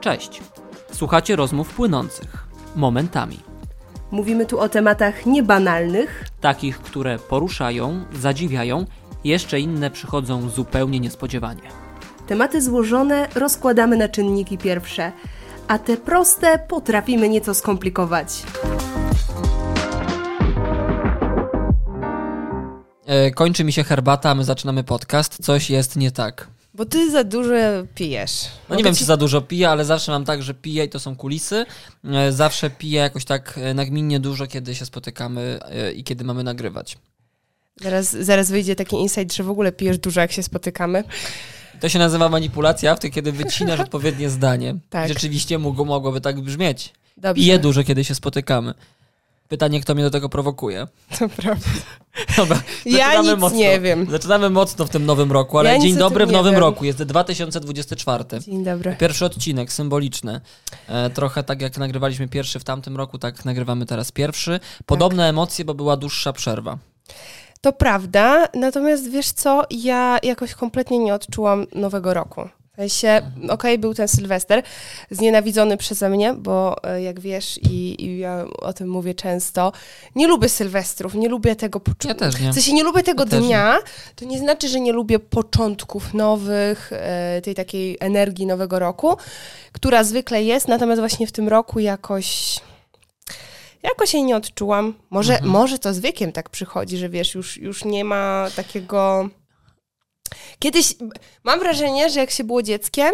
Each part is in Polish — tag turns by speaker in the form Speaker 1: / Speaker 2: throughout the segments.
Speaker 1: Cześć. Słuchacie rozmów płynących, momentami.
Speaker 2: Mówimy tu o tematach niebanalnych,
Speaker 1: Takich, które poruszają, zadziwiają, jeszcze inne przychodzą zupełnie niespodziewanie.
Speaker 2: tematy złożone rozkładamy na czynniki pierwsze, a te proste potrafimy nieco skomplikować.
Speaker 1: E, kończy mi się herbata, a my zaczynamy podcast. Coś jest nie tak.
Speaker 3: Bo ty za dużo pijesz.
Speaker 1: No nie wiem, czy za dużo piję, ale zawsze mam tak, że piję i to są kulisy. E, Zawsze piję jakoś tak e, nagminnie dużo, kiedy się spotykamy e, i kiedy mamy nagrywać.
Speaker 3: Zaraz, zaraz wyjdzie taki insight, że w ogóle pijesz dużo, jak się spotykamy.
Speaker 1: To się nazywa manipulacja, wtedy kiedy wycinasz odpowiednie zdanie.
Speaker 3: Tak.
Speaker 1: Rzeczywiście mogło, mogłoby tak brzmieć.
Speaker 3: Dobrze,
Speaker 1: Piję dużo, kiedy się spotykamy. Pytanie, kto mnie do tego prowokuje.
Speaker 3: to prawda.
Speaker 1: Dobra,
Speaker 3: Ja nic
Speaker 1: mocno.
Speaker 3: nie wiem.
Speaker 1: Zaczynamy mocno w tym nowym roku, ale
Speaker 3: Ja
Speaker 1: dzień dobry w nowym
Speaker 3: wiem.
Speaker 1: roku. Jest 2024.
Speaker 3: Dzień dobry.
Speaker 1: Pierwszy odcinek, symboliczny. E, trochę tak jak nagrywaliśmy pierwszy w tamtym roku, tak nagrywamy teraz pierwszy. Podobne emocje, bo była dłuższa przerwa.
Speaker 3: To prawda, natomiast wiesz co, ja jakoś kompletnie nie odczułam nowego roku. W sensie, okej, był ten Sylwester, znienawidzony przeze mnie, bo e, jak wiesz i, i ja o tym mówię często, nie lubię Sylwestrów, nie lubię tego poczucia.
Speaker 1: Ja też nie.
Speaker 3: W sensie nie lubię tego
Speaker 1: Ja
Speaker 3: dnia, to nie znaczy, że nie lubię początków nowych, e, tej takiej energii nowego roku, która zwykle jest, natomiast właśnie w tym roku jakoś jakoś jej nie odczułam. Może,
Speaker 1: Mhm.
Speaker 3: może to z wiekiem tak przychodzi, że wiesz, już, już nie ma takiego... Kiedyś mam wrażenie, że jak się było dzieckiem,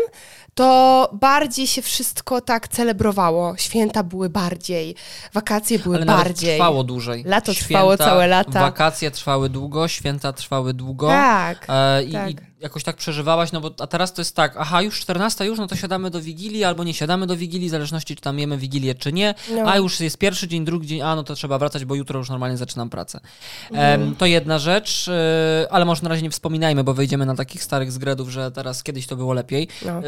Speaker 3: to bardziej się wszystko tak celebrowało. Święta były bardziej, wakacje były
Speaker 1: Ale nawet
Speaker 3: bardziej.
Speaker 1: trwało dłużej.
Speaker 3: Lato trwało całe lata.
Speaker 1: Wakacje trwały długo, święta trwały długo.
Speaker 3: Tak.
Speaker 1: E,
Speaker 3: tak.
Speaker 1: I jakoś tak przeżywałaś, no bo a teraz to jest tak, aha, już 14 już, no to siadamy do Wigilii, albo nie siadamy do Wigilii, w zależności czy tam jemy Wigilię, czy nie.
Speaker 3: No.
Speaker 1: A już jest pierwszy dzień, drugi dzień, a no to trzeba wracać, bo jutro już normalnie zaczynam pracę. Em, to jedna rzecz, e, ale może na razie nie wspominajmy, bo wyjdziemy na takich starych zgredów, że teraz kiedyś to było lepiej.
Speaker 3: No.
Speaker 1: E,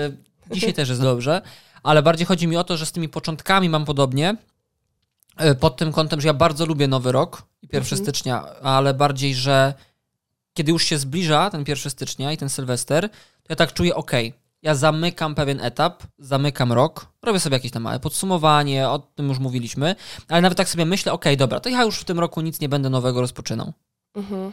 Speaker 1: dzisiaj też jest dobrze, ale bardziej chodzi mi o to, że z tymi początkami mam podobnie. e, Pod tym kątem, że ja bardzo lubię Nowy Rok i 1
Speaker 3: Mhm.
Speaker 1: stycznia, ale bardziej, że kiedy już się zbliża ten 1 stycznia i ten Sylwester, to ja tak czuję, okej, ja zamykam pewien etap, zamykam rok, robię sobie jakieś tam małe podsumowanie, o tym już mówiliśmy, ale nawet tak sobie myślę, okej, dobra, to ja już w tym roku nic nie będę nowego rozpoczynał.
Speaker 3: Mhm.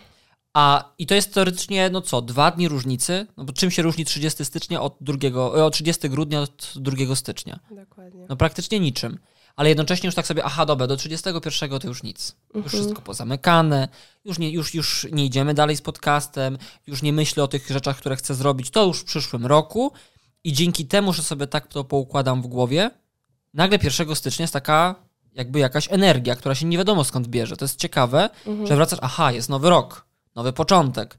Speaker 1: A i to jest teoretycznie, no co, dwa dni różnicy? No bo czym się różni 30 stycznia od drugiego, e, od 30 grudnia od 2 stycznia?
Speaker 3: Dokładnie.
Speaker 1: No praktycznie niczym. Ale jednocześnie już tak sobie, aha, dobra, do 31 to już nic. Już
Speaker 3: Mhm.
Speaker 1: wszystko pozamykane, już nie, już, już nie idziemy dalej z podcastem, już nie myślę o tych rzeczach, które chcę zrobić, to już w przyszłym roku. I dzięki temu, że sobie tak to poukładam w głowie, nagle 1 stycznia jest taka jakby jakaś energia, która się nie wiadomo skąd bierze. To jest ciekawe,
Speaker 3: Mhm.
Speaker 1: że wracasz, aha, jest nowy rok, nowy początek.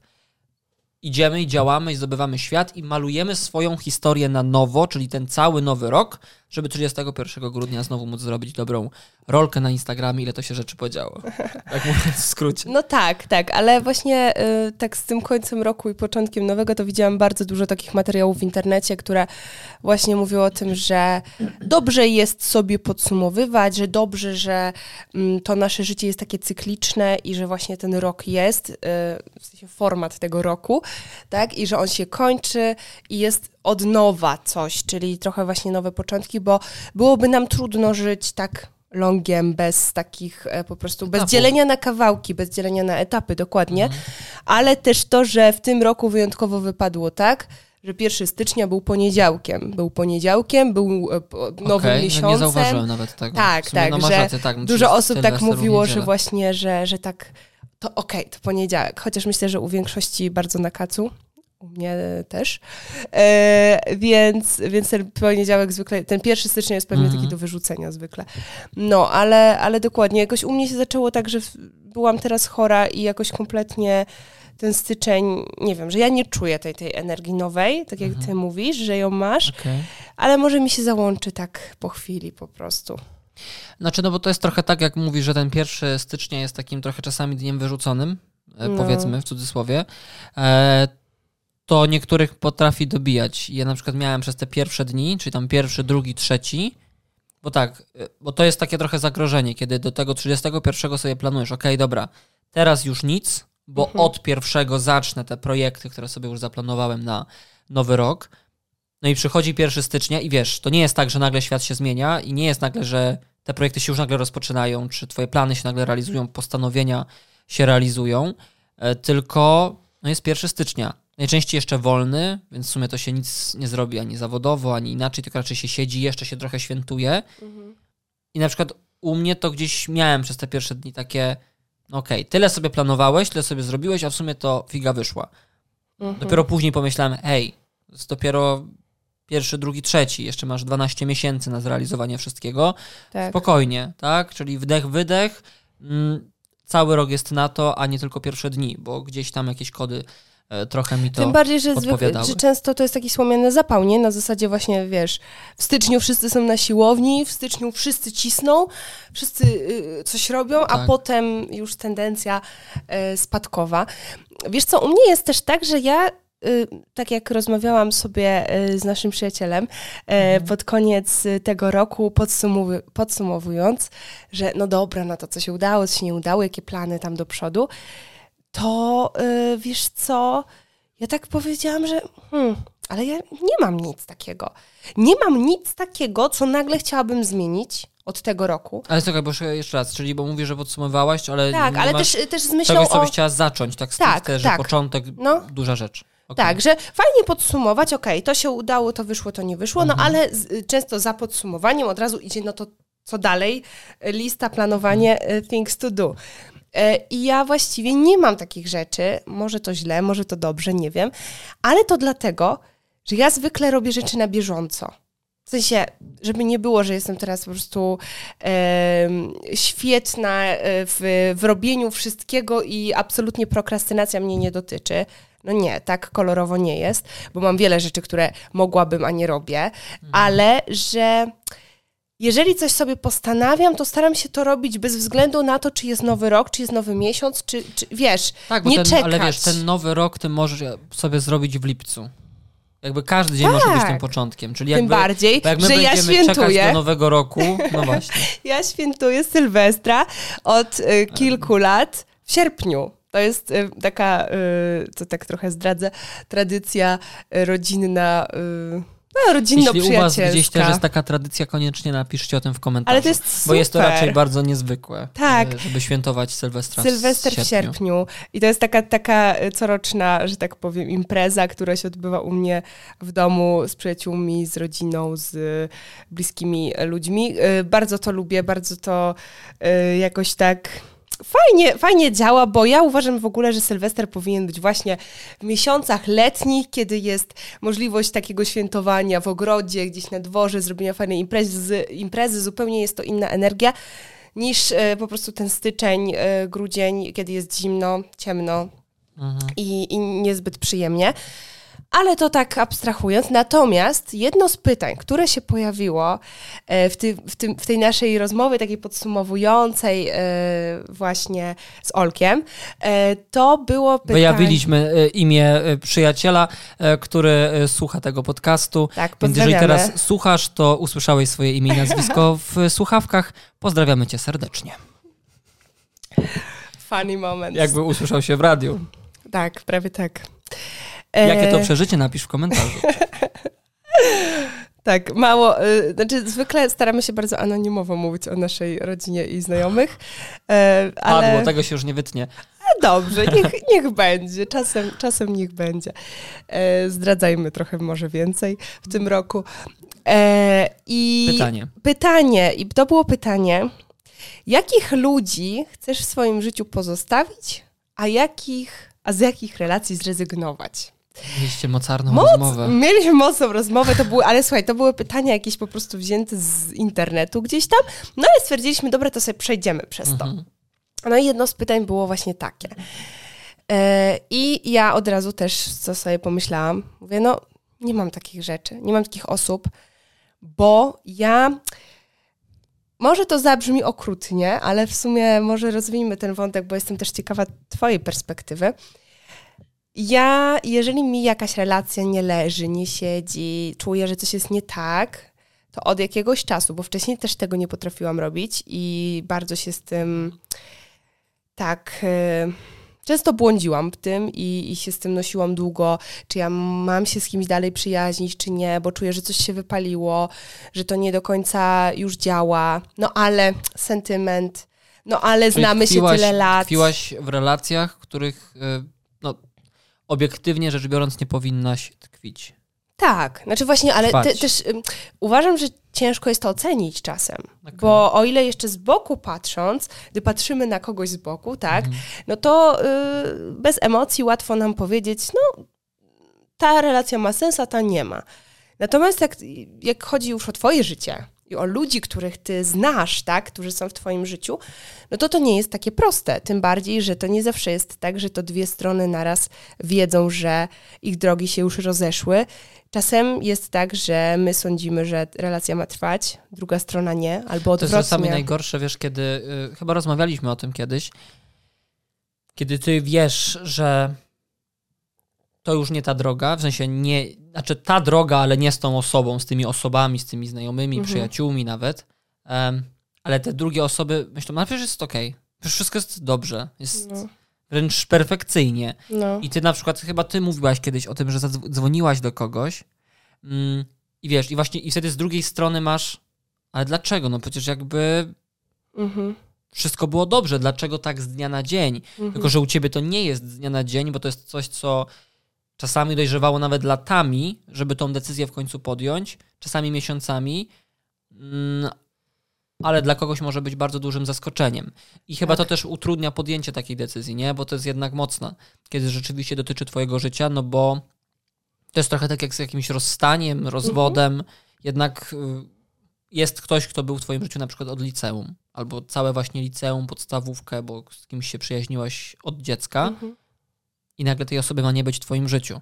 Speaker 1: Idziemy i działamy i zdobywamy świat i malujemy swoją historię na nowo, czyli ten cały nowy rok, żeby 31 grudnia znowu móc zrobić dobrą rolkę na Instagramie, ile to się rzeczy podziało. Tak mówiąc w skrócie.
Speaker 3: No tak, tak, ale właśnie y, tak z tym końcem roku i początkiem nowego to widziałam bardzo dużo takich materiałów w internecie, które właśnie mówią o tym, że dobrze jest sobie podsumowywać, że dobrze, że mm, to nasze życie jest takie cykliczne i że właśnie ten rok jest, y, w sensie format tego roku, tak, i że on się kończy i jest od nowa coś, czyli trochę właśnie nowe początki, bo byłoby nam trudno żyć tak longiem, bez takich e, po prostu, bez
Speaker 1: Etapów.
Speaker 3: dzielenia na kawałki, bez dzielenia na etapy, dokładnie,
Speaker 1: Mhm.
Speaker 3: ale też to, że w tym roku wyjątkowo wypadło tak, że 1 stycznia był poniedziałkiem. Był poniedziałkiem, był e, nowym
Speaker 1: Okej, no
Speaker 3: miesiącem.
Speaker 1: Nie zauważyłem nawet tego.
Speaker 3: Tak, tak,
Speaker 1: no
Speaker 3: że
Speaker 1: rację, tak,
Speaker 3: Dużo
Speaker 1: 30
Speaker 3: osób tak mówiło, że właśnie, że, że tak, to okej, to poniedziałek. Chociaż myślę, że u większości bardzo na kacu. U mnie też. E, więc, więc ten poniedziałek zwykle, ten 1 stycznia jest pewnie
Speaker 1: Mhm.
Speaker 3: taki do wyrzucenia zwykle. No, ale, ale dokładnie. Jakoś u mnie się zaczęło tak, że byłam teraz chora i jakoś kompletnie ten styczeń, nie wiem, że ja nie czuję tej, tej energii nowej, tak jak
Speaker 1: Mhm.
Speaker 3: ty mówisz, że ją masz,
Speaker 1: Okej.
Speaker 3: ale może mi się załączy tak po chwili po prostu.
Speaker 1: Znaczy, no bo to jest trochę tak, jak mówisz, że ten 1 stycznia jest takim trochę czasami dniem wyrzuconym, e,
Speaker 3: No.
Speaker 1: powiedzmy w cudzysłowie. E, to niektórych potrafi dobijać. Ja na przykład miałem przez te pierwsze dni, czyli tam pierwszy, drugi, trzeci, bo tak, y, bo to jest takie trochę zagrożenie, kiedy do tego 31 sobie planujesz, okej, dobra, teraz już nic, bo
Speaker 3: Mhm.
Speaker 1: od pierwszego zacznę te projekty, które sobie już zaplanowałem na nowy rok. No i przychodzi 1 stycznia i wiesz, to nie jest tak, że nagle świat się zmienia i nie jest nagle, że te projekty się już nagle rozpoczynają, czy twoje plany się nagle realizują, postanowienia się realizują, e, tylko no jest 1 stycznia. Najczęściej jeszcze wolny, więc w sumie to się nic nie zrobi ani zawodowo, ani inaczej, tylko raczej się siedzi, jeszcze się trochę świętuje.
Speaker 3: Mhm.
Speaker 1: I na przykład u mnie to gdzieś miałem przez te pierwsze dni takie, okej, tyle sobie planowałeś, tyle sobie zrobiłeś, a w sumie to figa wyszła.
Speaker 3: Mhm.
Speaker 1: Dopiero później pomyślałem, hej, to jest dopiero pierwszy, drugi, trzeci, jeszcze masz 12 miesięcy na zrealizowanie wszystkiego.
Speaker 3: tak.
Speaker 1: Spokojnie, tak? Czyli wdech, wydech. Mm, cały rok jest na to, a nie tylko pierwsze dni, bo gdzieś tam jakieś kody trochę mi to
Speaker 3: Tym bardziej, że, zwykle, że często to jest taki słomiany zapał, nie? Na zasadzie właśnie, wiesz, w styczniu wszyscy są na siłowni, w styczniu wszyscy cisną, wszyscy y, coś robią, a
Speaker 1: Tak.
Speaker 3: potem już tendencja y, spadkowa. Wiesz co, u mnie jest też tak, że ja y, tak jak rozmawiałam sobie y, z naszym przyjacielem y,
Speaker 1: Mhm.
Speaker 3: pod koniec y, tego roku, podsumowu- podsumowując, że no dobra, no to co się udało, co się nie udało, jakie plany tam do przodu, to wiesz co, ja tak powiedziałam, że hmm, ale ja nie mam nic takiego. Nie mam nic takiego, co nagle chciałabym zmienić od tego roku.
Speaker 1: Ale czekaj, bo jeszcze- raz, czyli bo mówisz, że podsumowałaś, ale
Speaker 3: Tak,
Speaker 1: nie
Speaker 3: ale
Speaker 1: masz
Speaker 3: też, też z myślą
Speaker 1: czegoś, co
Speaker 3: o...
Speaker 1: byś chciała zacząć, tak
Speaker 3: Tak,
Speaker 1: stricte, że
Speaker 3: tak.
Speaker 1: początek,
Speaker 3: No.
Speaker 1: duża rzecz. Okej.
Speaker 3: Tak, że fajnie podsumować, okej, to się udało, to wyszło, to nie wyszło, no
Speaker 1: Mhm.
Speaker 3: ale z, często za podsumowaniem od razu idzie, no to co dalej? Lista, planowanie, y, things to do. E, I ja właściwie nie mam takich rzeczy, może to źle, może to dobrze, nie wiem, ale to dlatego, że ja zwykle robię rzeczy na bieżąco. W sensie, żeby nie było, że jestem teraz po prostu em, świetna e, w, w robieniu wszystkiego i absolutnie prokrastynacja mnie nie dotyczy. No nie, tak kolorowo nie jest, bo mam wiele rzeczy, które mogłabym, a nie robię, ale że jeżeli coś sobie postanawiam, to staram się to robić bez względu na to, czy jest nowy rok, czy jest nowy miesiąc, czy, czy wiesz,
Speaker 1: Tak,
Speaker 3: nie
Speaker 1: ten, ale
Speaker 3: czekać.
Speaker 1: wiesz, ten nowy rok ty możesz sobie zrobić w lipcu. Jakby każdy dzień może być
Speaker 3: Tak.
Speaker 1: tym początkiem. Czyli
Speaker 3: tym
Speaker 1: jakby,
Speaker 3: bardziej,
Speaker 1: bo jak my
Speaker 3: że ja
Speaker 1: będziemy czekać
Speaker 3: świętuję.
Speaker 1: do nowego roku, no właśnie.
Speaker 3: Ja świętuję Sylwestra od y, kilku lat w sierpniu. To jest y, taka, y, to tak trochę zdradzę, tradycja y, rodzinna, y, no,
Speaker 1: Jeśli u was gdzieś też jest taka tradycja, koniecznie napiszcie o tym w komentarzu.
Speaker 3: Ale to jest
Speaker 1: Bo jest to
Speaker 3: super.
Speaker 1: raczej bardzo niezwykłe,
Speaker 3: Tak.
Speaker 1: e, żeby świętować Sylwestra
Speaker 3: Sylwester
Speaker 1: w
Speaker 3: w sierpniu. I to jest taka, taka y, coroczna, że tak powiem, impreza, która się odbywa u mnie w domu z przyjaciółmi, z rodziną, z y, bliskimi ludźmi. Bardzo to lubię, bardzo to jakoś tak fajnie, fajnie działa, bo ja uważam w ogóle, że Sylwester powinien być właśnie w miesiącach letnich, kiedy jest możliwość takiego świętowania w ogrodzie, gdzieś na dworze, zrobienia fajnej imprezy, imprezy zupełnie jest to inna energia niż e, po prostu ten styczeń, e, grudzień, kiedy jest zimno, ciemno
Speaker 1: Mhm.
Speaker 3: i, i niezbyt przyjemnie. Ale to tak abstrahując. Natomiast jedno z pytań, które się pojawiło e, w, ty, w, tym, w tej naszej rozmowie takiej podsumowującej e, właśnie z Olkiem, e, to było pytanie...
Speaker 1: Wyjawiliśmy imię przyjaciela, który słucha tego podcastu.
Speaker 3: Tak,
Speaker 1: Więc jeżeli teraz słuchasz, to usłyszałeś swoje imię i nazwisko w słuchawkach. Pozdrawiamy cię serdecznie.
Speaker 3: Funny moment.
Speaker 1: Jakby usłyszał się w radiu.
Speaker 3: Tak, prawie tak.
Speaker 1: Jakie to
Speaker 3: E,
Speaker 1: przeżycie, napisz w komentarzu.
Speaker 3: Tak, mało. Y, znaczy, zwykle staramy się bardzo anonimowo mówić o naszej rodzinie i znajomych. E, ale
Speaker 1: Padło, tego się już nie wytnie.
Speaker 3: dobrze, niech, niech będzie. Czasem, czasem niech będzie. E, zdradzajmy trochę może więcej w tym roku. E, i
Speaker 1: Pytanie.
Speaker 3: pytanie, i to było pytanie, jakich ludzi chcesz w swoim życiu pozostawić, a jakich, a z jakich relacji zrezygnować?
Speaker 1: Mieliście mocarną
Speaker 3: Moc,
Speaker 1: rozmowę.
Speaker 3: Mieliśmy mocną rozmowę, to były, ale słuchaj, to były pytania jakieś po prostu wzięte z internetu gdzieś tam, no ale stwierdziliśmy, dobra, to sobie przejdziemy przez to.
Speaker 1: Mhm.
Speaker 3: No i jedno z pytań było właśnie takie. E, I ja od razu też, co sobie pomyślałam, mówię, no nie mam takich rzeczy, nie mam takich osób, bo ja... Może to zabrzmi okrutnie, ale w sumie może rozwijmy ten wątek, bo jestem też ciekawa Twojej perspektywy. Ja, jeżeli mi jakaś relacja nie leży, nie siedzi, czuję, że coś jest nie tak, to od jakiegoś czasu, bo wcześniej też tego nie potrafiłam robić i bardzo się z tym tak, e, często błądziłam w tym i, i się z tym nosiłam długo, czy ja mam się z kimś dalej przyjaźnić, czy nie, bo czuję, że coś się wypaliło, że to nie do końca już działa. No ale sentyment, no ale
Speaker 1: Czyli
Speaker 3: znamy
Speaker 1: tkwiłaś-
Speaker 3: się tyle lat.
Speaker 1: Tkwiłaś w relacjach, których y, no, obiektywnie rzecz biorąc nie powinnaś tkwić.
Speaker 3: Tak, znaczy właśnie, ale te, też ym, uważam, że ciężko jest to ocenić czasem.
Speaker 1: Okej.
Speaker 3: Bo o ile jeszcze z boku patrząc, gdy patrzymy na kogoś z boku, tak,
Speaker 1: Mhm.
Speaker 3: no to y, bez emocji łatwo nam powiedzieć, no ta relacja ma sens, a ta nie ma. Natomiast jak, jak chodzi już o twoje życie i o ludzi, których ty znasz, tak, którzy są w twoim życiu, no to to nie jest takie proste. Tym bardziej, że to nie zawsze jest tak, że to dwie strony naraz wiedzą, że ich drogi się już rozeszły. Czasem jest tak, że my sądzimy, że relacja ma trwać, druga strona nie, albo
Speaker 1: To jest
Speaker 3: odwrotnie.
Speaker 1: czasami najgorsze, wiesz, kiedy, y, chyba rozmawialiśmy o tym kiedyś, kiedy ty wiesz, że to już nie ta droga, w sensie nie, znaczy ta droga, ale nie z tą osobą, z tymi osobami, z tymi znajomymi,
Speaker 3: Mhm.
Speaker 1: przyjaciółmi nawet, em, ale te drugie osoby myślą, no przecież jest okej, przecież wszystko jest dobrze, jest
Speaker 3: No,
Speaker 1: wręcz perfekcyjnie.
Speaker 3: no.
Speaker 1: I ty na przykład, chyba ty mówiłaś kiedyś o tym, że zadzwoniłaś do kogoś mm, i wiesz, i właśnie i wtedy z drugiej strony masz, ale dlaczego? No przecież jakby
Speaker 3: Mhm.
Speaker 1: wszystko było dobrze, dlaczego tak z dnia na dzień?
Speaker 3: Mhm.
Speaker 1: Tylko, że u ciebie to nie jest z dnia na dzień, bo to jest coś, co czasami dojrzewało nawet latami, żeby tą decyzję w końcu podjąć, czasami miesiącami, mm, ale dla kogoś może być bardzo dużym zaskoczeniem. I chyba
Speaker 3: Tak.
Speaker 1: to też utrudnia podjęcie takiej decyzji, nie? Bo to jest jednak mocne, kiedy rzeczywiście dotyczy twojego życia, no bo to jest trochę tak jak z jakimś rozstaniem, rozwodem, jednak y, jest ktoś, kto był w twoim życiu na przykład od liceum, albo całe właśnie liceum, podstawówkę, bo z kimś się przyjaźniłaś od dziecka
Speaker 3: Mhm.
Speaker 1: I nagle tej osoby ma nie być w twoim życiu.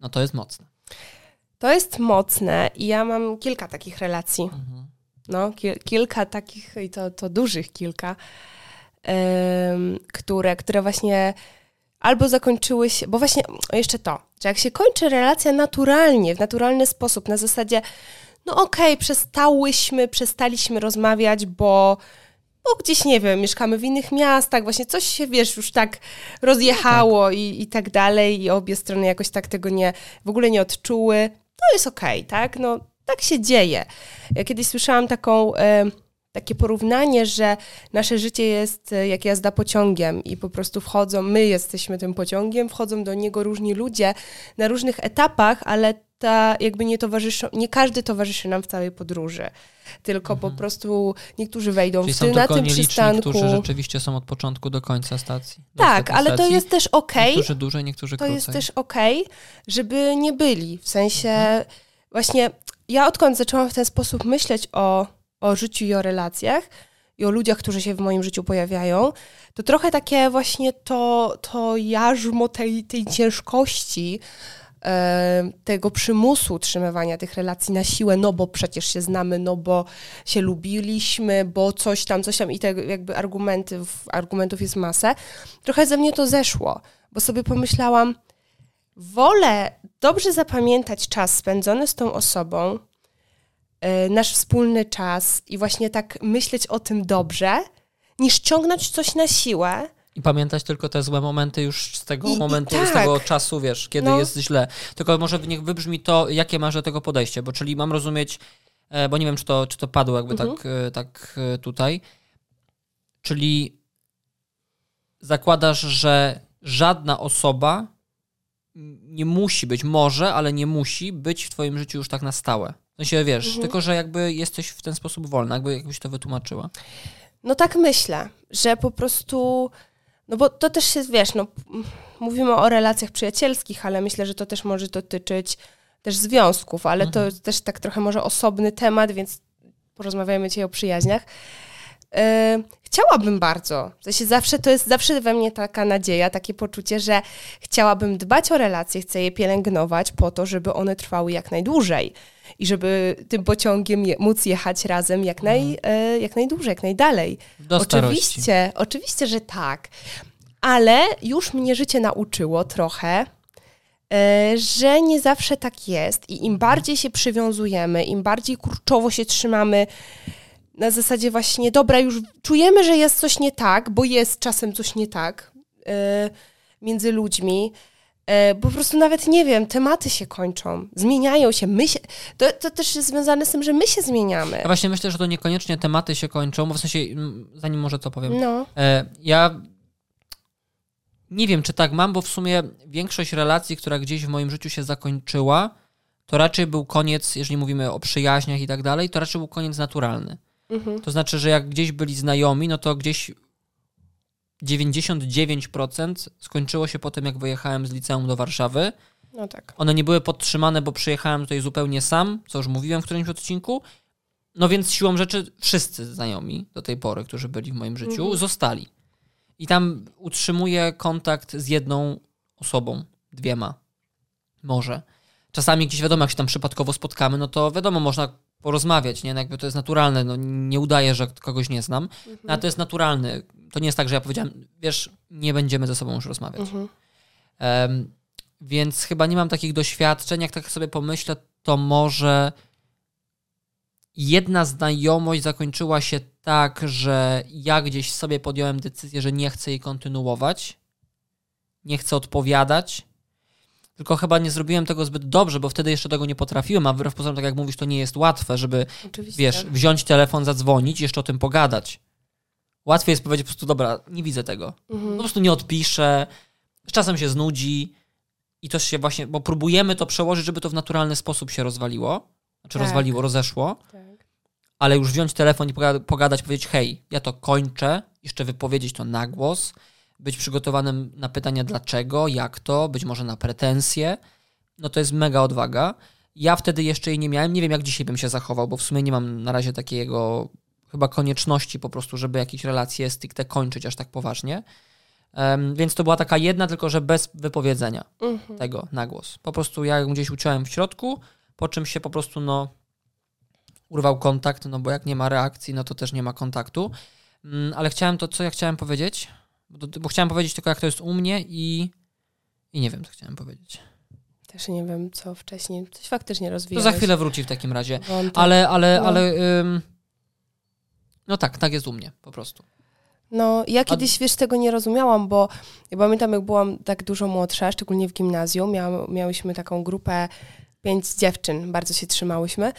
Speaker 1: No to jest mocne.
Speaker 3: To jest mocne i ja mam kilka takich relacji.
Speaker 1: Mhm.
Speaker 3: No, ki- kilka takich, i to, to dużych kilka, em, które, które właśnie albo zakończyły się, bo właśnie jeszcze to, że jak się kończy relacja naturalnie, w naturalny sposób, na zasadzie, no okej, przestałyśmy, przestaliśmy rozmawiać, bo, bo gdzieś, nie wiem, mieszkamy w innych miastach, właśnie coś się, wiesz, już tak rozjechało i, i tak dalej i obie strony jakoś tak tego nie, w ogóle nie odczuły, to jest okej, tak? No, tak się dzieje. Ja kiedyś słyszałam taką, e, takie porównanie, że nasze życie jest e, jak jazda pociągiem i po prostu wchodzą, my jesteśmy tym pociągiem, wchodzą do niego różni ludzie na różnych etapach, ale ta jakby nie towarzyszą, nie każdy towarzyszy nam w całej podróży, tylko po prostu niektórzy wejdą
Speaker 1: Mhm. Czyli
Speaker 3: w tył na tym przystanku.
Speaker 1: którzy rzeczywiście są od początku do końca stacji. do
Speaker 3: Tak,
Speaker 1: ostatniej
Speaker 3: ale to
Speaker 1: stacji.
Speaker 3: jest też okej,
Speaker 1: Niektórzy dłużej, niektórzy
Speaker 3: to
Speaker 1: krócej.
Speaker 3: jest też okej, żeby nie byli. W sensie
Speaker 1: Mhm.
Speaker 3: właśnie ja odkąd zaczęłam w ten sposób myśleć o, o życiu i o relacjach i o ludziach, którzy się w moim życiu pojawiają, to trochę takie właśnie to, to jarzmo tej, tej ciężkości, tego przymusu utrzymywania tych relacji na siłę, no bo przecież się znamy, no bo się lubiliśmy, bo coś tam, coś tam i te jakby argumentów, argumentów jest masę. Trochę ze mnie to zeszło, bo sobie pomyślałam, wolę dobrze zapamiętać czas spędzony z tą osobą, e, nasz wspólny czas i właśnie tak myśleć o tym dobrze, niż ciągnąć coś na siłę.
Speaker 1: I pamiętać tylko te złe momenty już z tego
Speaker 3: I- i
Speaker 1: momentu, z
Speaker 3: tak.
Speaker 1: tego czasu, wiesz, kiedy
Speaker 3: No.
Speaker 1: jest źle. Tylko może niech wybrzmi to, jakie masz do tego podejście, bo czyli mam rozumieć, e, bo nie wiem, czy to, czy to padło jakby
Speaker 3: Mhm.
Speaker 1: tak, e, tak e, tutaj, czyli zakładasz, że żadna osoba nie musi być, może, ale nie musi być w twoim życiu już tak na stałe. W sensie, wiesz,
Speaker 3: Mhm.
Speaker 1: tylko, że jakby jesteś w ten sposób wolna, jakby jakbyś to wytłumaczyła.
Speaker 3: No tak myślę, że po prostu, no bo to też jest, wiesz, no mówimy o relacjach przyjacielskich, ale myślę, że to też może dotyczyć też związków, ale to
Speaker 1: Mhm.
Speaker 3: jest też tak trochę może osobny temat, więc porozmawiajmy dzisiaj o przyjaźniach. Yy, chciałabym bardzo, w sensie zawsze to jest zawsze we mnie taka nadzieja, takie poczucie, że chciałabym dbać o relacje, chcę je pielęgnować po to, żeby one trwały jak najdłużej i żeby tym pociągiem je, móc jechać razem jak, naj, e, jak najdłużej, jak najdalej.
Speaker 1: Do starości.
Speaker 3: Oczywiście, oczywiście, że tak. Ale już mnie życie nauczyło trochę, e, że nie zawsze tak jest i im bardziej się przywiązujemy, im bardziej kurczowo się trzymamy na zasadzie właśnie, dobra, już czujemy, że jest coś nie tak, bo jest czasem coś nie tak, między ludźmi. E, bo po prostu nawet nie wiem, tematy się kończą, zmieniają się. My się to, to też jest związane z tym, że my się zmieniamy.
Speaker 1: Ja właśnie myślę, że to niekoniecznie tematy się kończą, bo w sensie, zanim może to powiem.
Speaker 3: No.
Speaker 1: E, ja nie wiem, czy tak mam, bo w sumie większość relacji, która gdzieś w moim życiu się zakończyła, to raczej był koniec, jeżeli mówimy o przyjaźniach i tak dalej, to raczej był koniec naturalny.
Speaker 3: Mhm.
Speaker 1: To znaczy, że jak gdzieś byli znajomi, no to gdzieś 99% skończyło się po tym, jak wyjechałem z liceum do Warszawy.
Speaker 3: No tak.
Speaker 1: One nie były podtrzymane, bo przyjechałem tutaj zupełnie sam, co już mówiłem w którymś odcinku. No więc siłą rzeczy wszyscy znajomi do tej pory, którzy byli w moim życiu,
Speaker 3: Mhm.
Speaker 1: zostali. I tam utrzymuję kontakt z jedną osobą, dwiema, może. Czasami gdzieś wiadomo, jak się tam przypadkowo spotkamy, no to wiadomo, można porozmawiać, nie? No jakby to jest naturalne, no nie udaję, że kogoś nie znam, no, ale to jest naturalne. To nie jest tak, że ja powiedziałem, wiesz, nie będziemy ze sobą już rozmawiać.
Speaker 3: Mhm.
Speaker 1: Em, więc chyba nie mam takich doświadczeń. Jak tak sobie pomyślę, to może jedna znajomość zakończyła się tak, że ja gdzieś sobie podjąłem decyzję, że nie chcę jej kontynuować. Nie chcę odpowiadać. Tylko chyba nie zrobiłem tego zbyt dobrze, bo wtedy jeszcze tego nie potrafiłem, a wbrew pozorom, tak jak mówisz, to nie jest łatwe, żeby
Speaker 3: Oczywiście.
Speaker 1: wiesz, wziąć telefon, zadzwonić, jeszcze o tym pogadać. Łatwiej jest powiedzieć po prostu, dobra, nie widzę tego.
Speaker 3: Mhm.
Speaker 1: Po prostu nie odpiszę, z czasem się znudzi i to się właśnie, bo próbujemy to przełożyć, żeby to w naturalny sposób się rozwaliło, znaczy
Speaker 3: Tak.
Speaker 1: rozwaliło, rozeszło,
Speaker 3: Tak.
Speaker 1: ale już wziąć telefon i poga- pogadać, powiedzieć, hej, ja to kończę, jeszcze wypowiedzieć to na głos, być przygotowanym na pytania dlaczego, jak to, być może na pretensje, no to jest mega odwaga. Ja wtedy jeszcze jej nie miałem, nie wiem jak dzisiaj bym się zachował, bo w sumie nie mam na razie takiego chyba konieczności po prostu, żeby jakieś relacje stricte kończyć aż tak poważnie. Em, więc to była taka jedna, tylko że bez wypowiedzenia
Speaker 3: Mhm.
Speaker 1: tego na głos. Po prostu ja ją gdzieś uciąłem w środku, po czym się po prostu no urwał kontakt, no bo jak nie ma reakcji, no to też nie ma kontaktu. Mm, ale chciałem to, co ja chciałem powiedzieć, bo, bo chciałem powiedzieć tylko jak to jest u mnie i i nie wiem, co chciałem powiedzieć.
Speaker 3: Też nie wiem, co wcześniej. Coś faktycznie
Speaker 1: To
Speaker 3: rozwijałeś.
Speaker 1: za chwilę wróci w takim razie.
Speaker 3: Wątek.
Speaker 1: Ale, ale,
Speaker 3: No.
Speaker 1: ale ym, no tak, tak jest u mnie po prostu.
Speaker 3: No, ja kiedyś, wiesz, tego nie rozumiałam, bo ja pamiętam, jak byłam tak dużo młodsza, szczególnie w gimnazjum, miał, miałyśmy taką grupę pięć dziewczyn, bardzo się trzymałyśmy.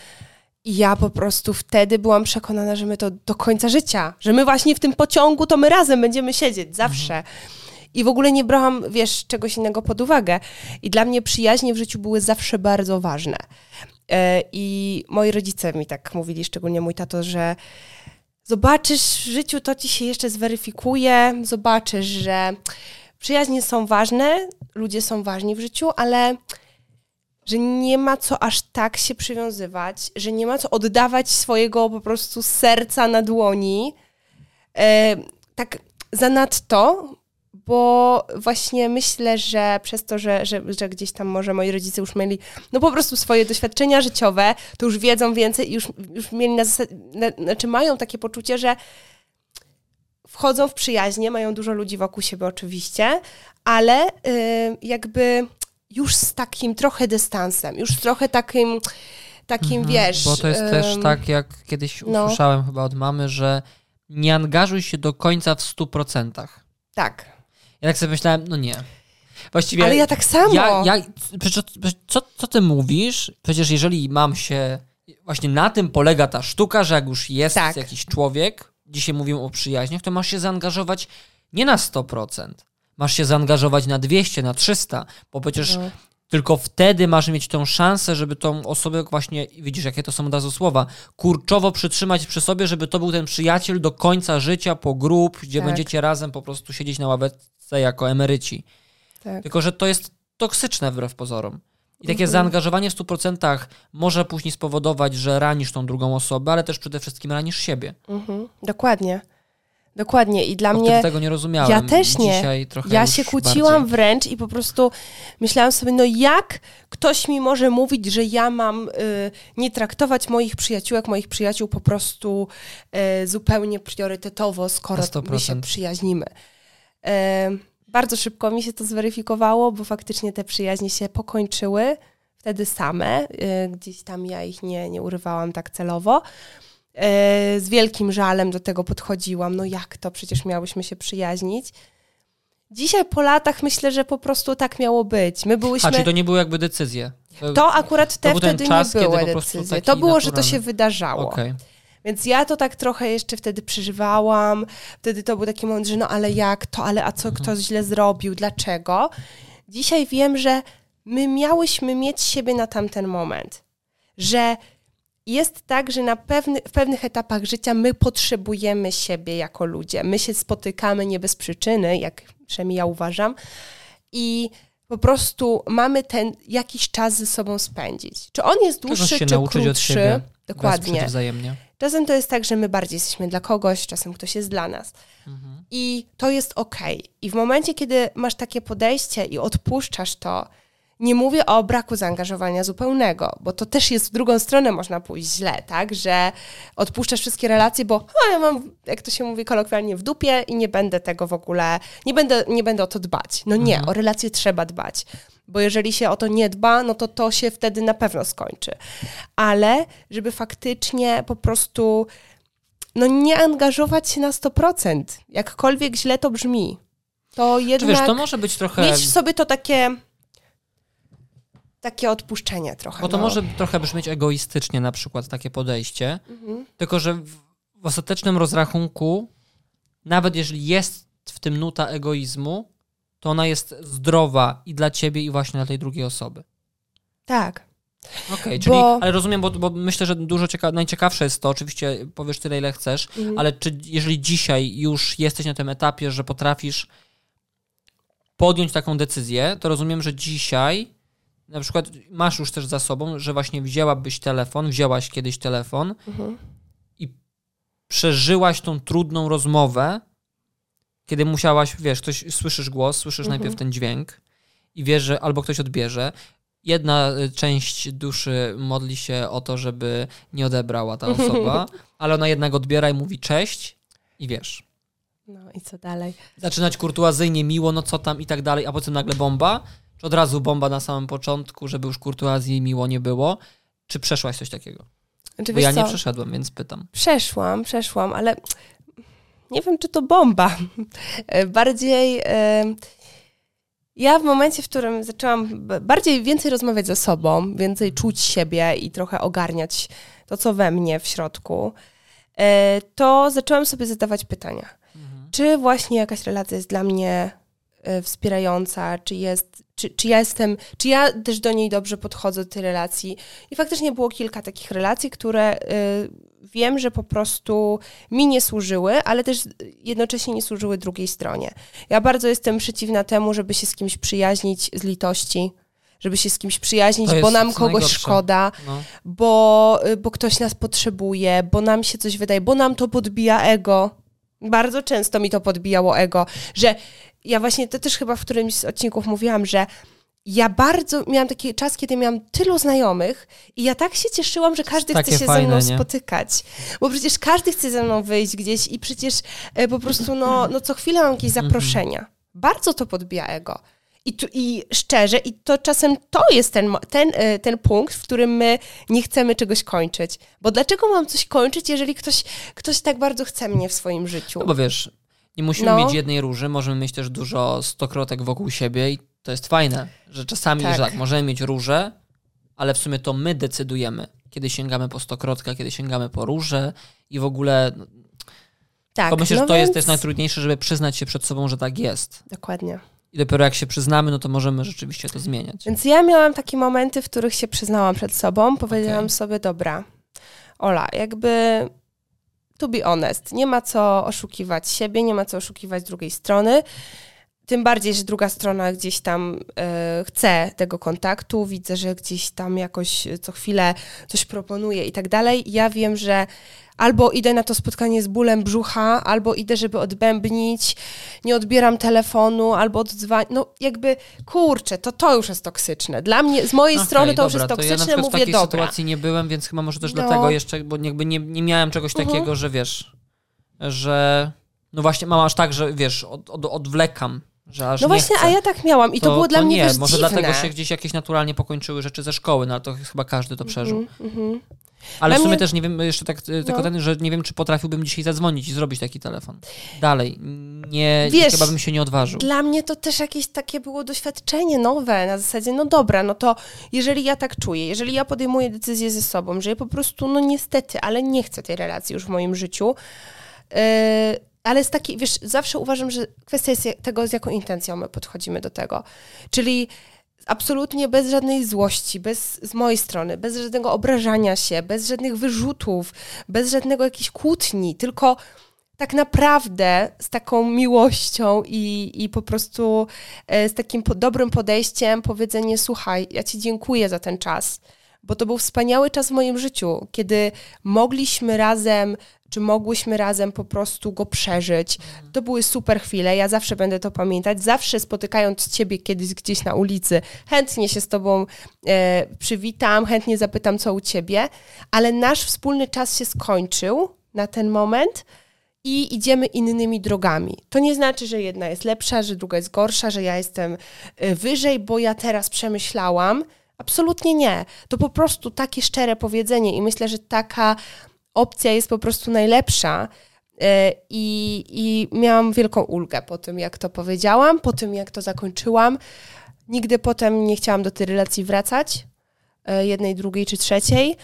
Speaker 3: I ja po prostu wtedy byłam przekonana, że my to do końca życia, że my właśnie w tym pociągu to my razem będziemy siedzieć, zawsze. I w ogóle nie brałam, wiesz, czegoś innego pod uwagę. I dla mnie przyjaźnie w życiu były zawsze bardzo ważne. E, I moi rodzice mi tak mówili, szczególnie mój tato, że zobaczysz w życiu, to ci się jeszcze zweryfikuje, zobaczysz, że przyjaźnie są ważne, ludzie są ważni w życiu, ale że nie ma co aż tak się przywiązywać, że nie ma co oddawać swojego po prostu serca na dłoni. E, tak zanadto, bo właśnie myślę, że przez to, że, że, że gdzieś tam może moi rodzice już mieli no po prostu swoje doświadczenia życiowe, to już wiedzą więcej i już, już mieli na zasadzie, na, znaczy mają takie poczucie, że wchodzą w przyjaźnie, mają dużo ludzi wokół siebie oczywiście, ale y, jakby już z takim trochę dystansem, już trochę takim, takim
Speaker 1: Mhm,
Speaker 3: wiesz...
Speaker 1: Bo to jest też
Speaker 3: ym,
Speaker 1: tak, jak kiedyś
Speaker 3: no.
Speaker 1: usłyszałem chyba od mamy, że nie angażuj się do końca w 100%.
Speaker 3: Tak,
Speaker 1: Ja tak sobie myślałem, no nie. Właściwie
Speaker 3: ale ja tak samo.
Speaker 1: Ja, ja, przecież co, co ty mówisz? Przecież jeżeli mam się. Właśnie na tym polega ta sztuka, że jak już jest
Speaker 3: Tak.
Speaker 1: jakiś człowiek, dzisiaj mówimy o przyjaźniach, to masz się zaangażować nie na 100%. Masz się zaangażować na 200, na 300, bo przecież
Speaker 3: No.
Speaker 1: tylko wtedy masz mieć tą szansę, żeby tą osobę właśnie, widzisz jakie to są od razu słowa, kurczowo przytrzymać przy sobie, żeby to był ten przyjaciel do końca życia, po grób, gdzie
Speaker 3: Tak.
Speaker 1: będziecie razem po prostu siedzieć na ławeczce jako emeryci.
Speaker 3: tak.
Speaker 1: Tylko, że to jest toksyczne wbrew pozorom. I takie
Speaker 3: Mhm.
Speaker 1: zaangażowanie w 100% może później spowodować, że ranisz tą drugą osobę, ale też przede wszystkim ranisz siebie.
Speaker 3: Mhm, dokładnie. Dokładnie. I dla
Speaker 1: Bo
Speaker 3: mnie.
Speaker 1: tego nie rozumiałem.
Speaker 3: Ja też nie. Ja się kłóciłam
Speaker 1: bardziej.
Speaker 3: wręcz i po prostu myślałam sobie, no jak ktoś mi może mówić, że ja mam y, nie traktować moich przyjaciółek, moich przyjaciół po prostu y, zupełnie priorytetowo, skoro
Speaker 1: Na 100%.
Speaker 3: my się przyjaźnimy. Y, bardzo szybko mi się to zweryfikowało, bo faktycznie te przyjaźnie się pokończyły wtedy same. Y, gdzieś tam ja ich nie, nie urywałam tak celowo. E, z wielkim żalem do tego podchodziłam. No jak to? Przecież miałyśmy się przyjaźnić. Dzisiaj po latach myślę, że po prostu tak miało być. My byłyśmy...
Speaker 1: A, czyli to nie były jakby decyzje?
Speaker 3: To akurat te
Speaker 1: ten
Speaker 3: wtedy
Speaker 1: czas,
Speaker 3: nie były decyzje. To było, że to
Speaker 1: naturalny.
Speaker 3: się wydarzało.
Speaker 1: Okej.
Speaker 3: Więc ja to tak trochę jeszcze wtedy przeżywałam. Wtedy to był taki moment, że no ale jak to, ale a co
Speaker 1: Mhm.
Speaker 3: ktoś źle zrobił, dlaczego? Dzisiaj wiem, że my miałyśmy mieć siebie na tamten moment. Że jest tak, że na pewny, w pewnych etapach życia my potrzebujemy siebie jako ludzie. My się spotykamy nie bez przyczyny, jak przynajmniej ja uważam. I po prostu mamy ten jakiś czas ze sobą spędzić. Czy on jest dłuższy,
Speaker 1: się
Speaker 3: czy
Speaker 1: nauczyć od
Speaker 3: krótszy?
Speaker 1: siebie.
Speaker 3: Dokładnie.
Speaker 1: Wzajemnie.
Speaker 3: Czasem to jest tak, że my bardziej jesteśmy dla kogoś, czasem ktoś jest dla nas.
Speaker 1: Mhm.
Speaker 3: I to jest okej. I w momencie, kiedy masz takie podejście i odpuszczasz to, nie mówię o braku zaangażowania zupełnego, bo to też jest w drugą stronę można pójść źle, tak? Że odpuszczasz wszystkie relacje, bo a, ja mam, jak to się mówi kolokwialnie, w dupie i nie będę tego w ogóle, nie będę, nie będę o to dbać. No nie,
Speaker 1: Mhm.
Speaker 3: o relacje trzeba dbać. Bo jeżeli się o to nie dba, no to to się wtedy na pewno skończy. Ale żeby faktycznie po prostu no nie angażować się na 100%. Jakkolwiek źle to brzmi. To
Speaker 1: Czy
Speaker 3: jednak
Speaker 1: wiesz, to może być trochę...
Speaker 3: mieć w sobie to takie takie odpuszczenie trochę.
Speaker 1: Bo to
Speaker 3: no.
Speaker 1: może trochę brzmieć egoistycznie na przykład takie podejście,
Speaker 3: Mhm.
Speaker 1: tylko że w, w ostatecznym rozrachunku, nawet jeżeli jest w tym nuta egoizmu, to ona jest zdrowa i dla ciebie, i właśnie dla tej drugiej osoby.
Speaker 3: Tak.
Speaker 1: Okej, czyli,
Speaker 3: Bo-
Speaker 1: ale rozumiem, bo, bo myślę, że dużo cieka- najciekawsze jest to, oczywiście powiesz tyle, ile chcesz,
Speaker 3: Mhm.
Speaker 1: ale czy jeżeli dzisiaj już jesteś na tym etapie, że potrafisz podjąć taką decyzję, to rozumiem, że dzisiaj na przykład masz już też za sobą, że właśnie wzięłabyś telefon, wzięłaś kiedyś telefon
Speaker 3: Mhm.
Speaker 1: i przeżyłaś tą trudną rozmowę, kiedy musiałaś, wiesz, ktoś, słyszysz głos, słyszysz
Speaker 3: Mhm.
Speaker 1: najpierw ten dźwięk i wiesz, że albo ktoś odbierze. Jedna y, część duszy modli się o to, żeby nie odebrała ta osoba, ale ona jednak odbiera i mówi cześć i wiesz.
Speaker 3: No i co dalej?
Speaker 1: Zaczynać kurtuazyjnie, miło, no co tam i tak dalej, a potem nagle bomba? Czy od razu bomba na samym początku, żeby już kurtuazji miło nie było? Czy przeszłaś coś takiego?
Speaker 3: Znaczy,
Speaker 1: Bo ja nie
Speaker 3: co?
Speaker 1: przeszedłem, więc pytam.
Speaker 3: Przeszłam, przeszłam, ale nie wiem, czy to bomba. Bardziej. e, Ja w momencie, w którym zaczęłam bardziej więcej rozmawiać ze sobą, więcej czuć siebie i trochę ogarniać to, co we mnie w środku, e, to zaczęłam sobie zadawać pytania. Czy właśnie jakaś relacja jest dla mnie wspierająca, czy jest, czy, czy ja jestem, czy ja też do niej dobrze podchodzę do tej relacji. I faktycznie było kilka takich relacji, które e, wiem, że po prostu mi nie służyły, ale też jednocześnie nie służyły drugiej stronie. Ja bardzo jestem przeciwna temu, żeby się z kimś przyjaźnić z litości, żeby się z kimś przyjaźnić, bo nam kogoś
Speaker 1: najgorsze.
Speaker 3: szkoda,
Speaker 1: No.
Speaker 3: bo, bo ktoś nas potrzebuje, bo nam się coś wydaje, bo nam to podbija ego. Bardzo często mi to podbijało ego, że ja właśnie to też chyba w którymś z odcinków mówiłam, że ja bardzo miałam taki czas, kiedy miałam tylu znajomych i ja tak się cieszyłam, że każdy
Speaker 1: Takie
Speaker 3: chce się
Speaker 1: fajne,
Speaker 3: ze mną
Speaker 1: nie?
Speaker 3: spotykać. Bo przecież każdy chce ze mną wyjść gdzieś i przecież e, po prostu no, no co chwilę mam jakieś
Speaker 1: Mhm.
Speaker 3: zaproszenia. Bardzo to podbija ego. I, tu, I szczerze, i to czasem to jest ten, ten, e, ten punkt, w którym my nie chcemy czegoś kończyć. Bo dlaczego mam coś kończyć, jeżeli ktoś, ktoś tak bardzo chce mnie w swoim życiu?
Speaker 1: No bo wiesz, nie musimy
Speaker 3: No.
Speaker 1: mieć jednej róży, możemy mieć też dużo stokrotek wokół siebie i to jest fajne, że czasami,
Speaker 3: Tak.
Speaker 1: że tak, możemy mieć róże, ale w sumie to my decydujemy, kiedy sięgamy po stokrotka, kiedy sięgamy po róże i w ogóle, no,
Speaker 3: tak,
Speaker 1: to myślę,
Speaker 3: no
Speaker 1: że to jest
Speaker 3: więc-
Speaker 1: też najtrudniejsze, żeby przyznać się przed sobą, że tak jest.
Speaker 3: Dokładnie.
Speaker 1: I dopiero jak się przyznamy, no to możemy rzeczywiście to zmieniać.
Speaker 3: Więc ja miałam takie momenty, w których się przyznałam przed sobą, powiedziałam
Speaker 1: Okej.
Speaker 3: sobie, dobra, Ola, jakby to be honest, nie ma co oszukiwać siebie, nie ma co oszukiwać drugiej strony. Tym bardziej, że druga strona gdzieś tam e, chce tego kontaktu, widzę, że gdzieś tam jakoś co chwilę coś proponuje i tak dalej. Ja wiem, że albo idę na to spotkanie z bólem brzucha, albo idę, żeby odbębnić, nie odbieram telefonu, albo odzwaniam. No jakby, kurczę, to to już jest toksyczne. Dla mnie, z mojej
Speaker 1: Okej,
Speaker 3: strony to już jest
Speaker 1: To ja na
Speaker 3: toksyczne,
Speaker 1: przykład w
Speaker 3: mówię,
Speaker 1: takiej
Speaker 3: dobra.
Speaker 1: sytuacji nie byłem, więc chyba może też
Speaker 3: No.
Speaker 1: dlatego jeszcze, bo jakby nie, nie miałem czegoś
Speaker 3: Mhm.
Speaker 1: takiego, że wiesz, że no właśnie mam aż tak, że wiesz, od, od, odwlekam, że aż
Speaker 3: No
Speaker 1: nie
Speaker 3: właśnie,
Speaker 1: chcę.
Speaker 3: a ja tak miałam i to, było dla mnie
Speaker 1: nie,
Speaker 3: też
Speaker 1: może
Speaker 3: dziwne.
Speaker 1: dlatego się gdzieś jakieś naturalnie pokończyły rzeczy ze szkoły, no ale to chyba każdy to przeżył.
Speaker 3: Mhm, mhm.
Speaker 1: Ale w sumie
Speaker 3: mnie-
Speaker 1: też nie wiem, jeszcze tak e, tylko
Speaker 3: No.
Speaker 1: ten, że nie wiem, czy potrafiłbym dzisiaj zadzwonić i zrobić taki telefon. Dalej. Nie,
Speaker 3: Wiesz,
Speaker 1: chyba bym się nie odważył.
Speaker 3: Dla mnie to też jakieś takie było doświadczenie nowe, na zasadzie, no dobra, no to jeżeli ja tak czuję, jeżeli ja podejmuję decyzję ze sobą, że ja po prostu, no niestety, ale nie chcę tej relacji już w moim życiu, yy, ale z takiej, wiesz, zawsze uważam, że kwestia jest je- tego, z jaką intencją my podchodzimy do tego. Czyli absolutnie bez żadnej złości, bez, z mojej strony, bez żadnego obrażania się, bez żadnych wyrzutów, bez żadnego jakiejś kłótni, tylko tak naprawdę z taką miłością i, i po prostu e, z takim dobrym podejściem powiedzenie, słuchaj, ja Ci dziękuję za ten czas, bo to był wspaniały czas w moim życiu, kiedy mogliśmy razem, czy mogłyśmy razem po prostu go przeżyć. To były super chwile, ja zawsze będę to pamiętać, zawsze spotykając Ciebie kiedyś gdzieś na ulicy, chętnie się z Tobą e, przywitam, chętnie zapytam, co u Ciebie, ale nasz wspólny czas się skończył na ten moment, i idziemy innymi drogami. To nie znaczy, że jedna jest lepsza, że druga jest gorsza, że ja jestem y, wyżej, bo ja teraz przemyślałam. Absolutnie nie. To po prostu takie szczere powiedzenie i myślę, że taka opcja jest po prostu najlepsza. Y, I, I miałam wielką ulgę po tym, jak to powiedziałam, po tym, jak to zakończyłam. Nigdy potem nie chciałam do tej relacji wracać, y, jednej, drugiej czy trzeciej.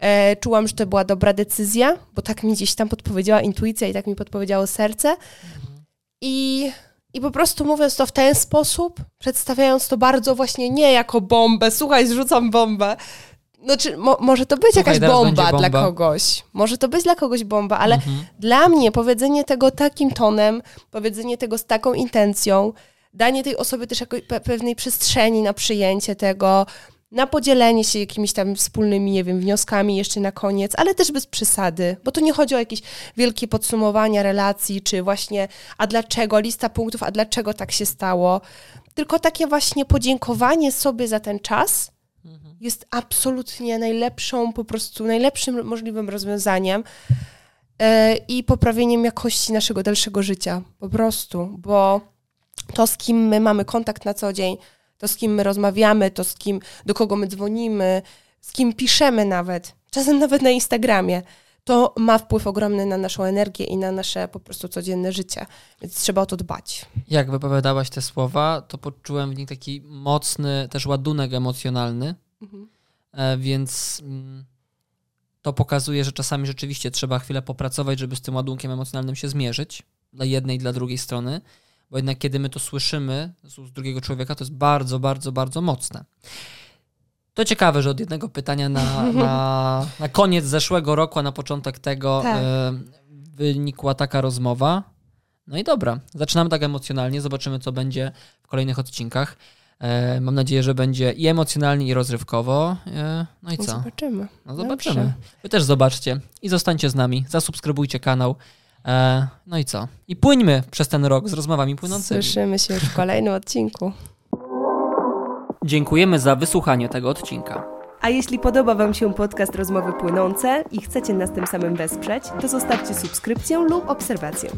Speaker 3: E, czułam, że to była dobra decyzja, bo tak mi gdzieś tam podpowiedziała intuicja i tak mi podpowiedziało serce. I, I po prostu mówiąc to w ten sposób, przedstawiając to bardzo właśnie nie jako bombę, słuchaj, zrzucam bombę. Znaczy, mo, może to być
Speaker 1: Słuchaj,
Speaker 3: jakaś bomba,
Speaker 1: będzie
Speaker 3: dla
Speaker 1: bomba.
Speaker 3: kogoś. Może to być dla kogoś bomba, ale
Speaker 1: Mhm.
Speaker 3: dla mnie powiedzenie tego takim tonem, powiedzenie tego z taką intencją, danie tej osoby też jakiej pe- pewnej przestrzeni na przyjęcie tego, na podzielenie się jakimiś tam wspólnymi, nie wiem, wnioskami jeszcze na koniec, ale też bez przesady, bo tu nie chodzi o jakieś wielkie podsumowania relacji, czy właśnie a dlaczego, lista punktów, a dlaczego tak się stało, tylko takie właśnie podziękowanie sobie za ten czas jest absolutnie najlepszą, po prostu najlepszym możliwym rozwiązaniem e, i poprawieniem jakości naszego dalszego życia, po prostu, bo to, z kim my mamy kontakt na co dzień, to, z kim my rozmawiamy, to, z kim, do kogo my dzwonimy, z kim piszemy nawet, czasem nawet na Instagramie, to ma wpływ ogromny na naszą energię i na nasze po prostu codzienne życie, więc trzeba o to dbać.
Speaker 1: Jak wypowiadałaś te słowa, to poczułem w nich taki mocny też ładunek emocjonalny, e, więc mm, to pokazuje, że czasami rzeczywiście trzeba chwilę popracować, żeby z tym ładunkiem emocjonalnym się zmierzyć, dla jednej i dla drugiej strony, bo jednak kiedy my to słyszymy z drugiego człowieka, to jest bardzo, bardzo, bardzo mocne. To ciekawe, że od jednego pytania na, na, na koniec zeszłego roku, a na początek tego
Speaker 3: Tak.
Speaker 1: e, wynikła taka rozmowa. No i dobra, zaczynamy tak emocjonalnie, zobaczymy, co będzie w kolejnych odcinkach. E, mam nadzieję, że będzie i emocjonalnie, i rozrywkowo. E, no i co?
Speaker 3: Zobaczymy.
Speaker 1: No zobaczymy.
Speaker 3: Dobrze.
Speaker 1: Wy też zobaczcie i zostańcie z nami, zasubskrybujcie kanał. No i co? I płyńmy przez ten rok z rozmowami płynącymi.
Speaker 3: Słyszymy się już w kolejnym odcinku.
Speaker 1: Dziękujemy za wysłuchanie tego odcinka.
Speaker 2: A jeśli podoba Wam się podcast Rozmowy Płynące i chcecie nas tym samym wesprzeć, to zostawcie subskrypcję lub obserwację.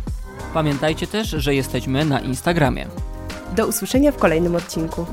Speaker 1: Pamiętajcie też, że jesteśmy na Instagramie.
Speaker 2: Do usłyszenia w kolejnym odcinku.